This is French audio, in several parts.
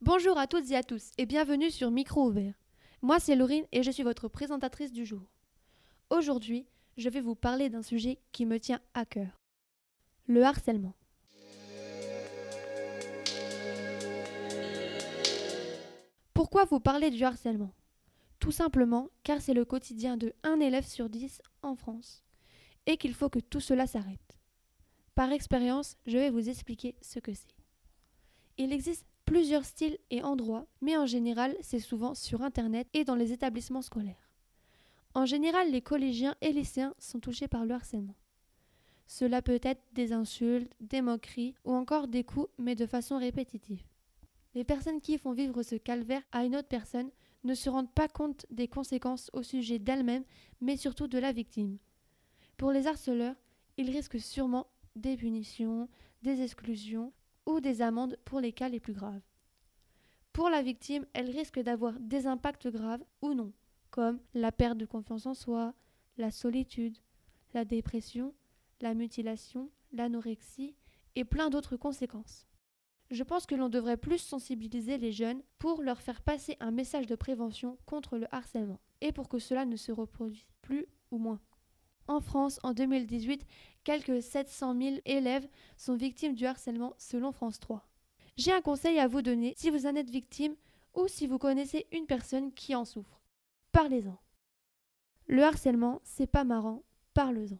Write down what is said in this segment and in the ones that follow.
Bonjour à toutes et à tous et bienvenue sur Micro Ouvert. Moi c'est Laurine et je suis votre présentatrice du jour. Aujourd'hui, je vais vous parler d'un sujet qui me tient à cœur. Le harcèlement. Pourquoi vous parlez du harcèlement? Tout simplement car c'est le quotidien de un élève sur 10 en France et qu'il faut que tout cela s'arrête. Par expérience, je vais vous expliquer ce que c'est. Il existe plusieurs styles et endroits, mais en général, c'est souvent sur Internet et dans les établissements scolaires. En général, les collégiens et lycéens sont touchés par le harcèlement. Cela peut être des insultes, des moqueries ou encore des coups, mais de façon répétitive. Les personnes qui font vivre ce calvaire à une autre personne ne se rendent pas compte des conséquences au sujet d'elles-mêmes, mais surtout de la victime. Pour les harceleurs, ils risquent sûrement des punitions, des exclusions ou des amendes pour les cas les plus graves. Pour la victime, elle risque d'avoir des impacts graves ou non, comme la perte de confiance en soi, la solitude, la dépression, la mutilation, l'anorexie et plein d'autres conséquences. Je pense que l'on devrait plus sensibiliser les jeunes pour leur faire passer un message de prévention contre le harcèlement et pour que cela ne se reproduise plus ou moins. En France, en 2018, quelques 700 000 élèves sont victimes du harcèlement selon France 3. J'ai un conseil à vous donner si vous en êtes victime ou si vous connaissez une personne qui en souffre. Parlez-en. Le harcèlement, c'est pas marrant, parlez-en.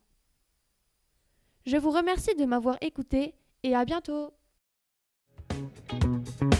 Je vous remercie de m'avoir écouté et à bientôt thank you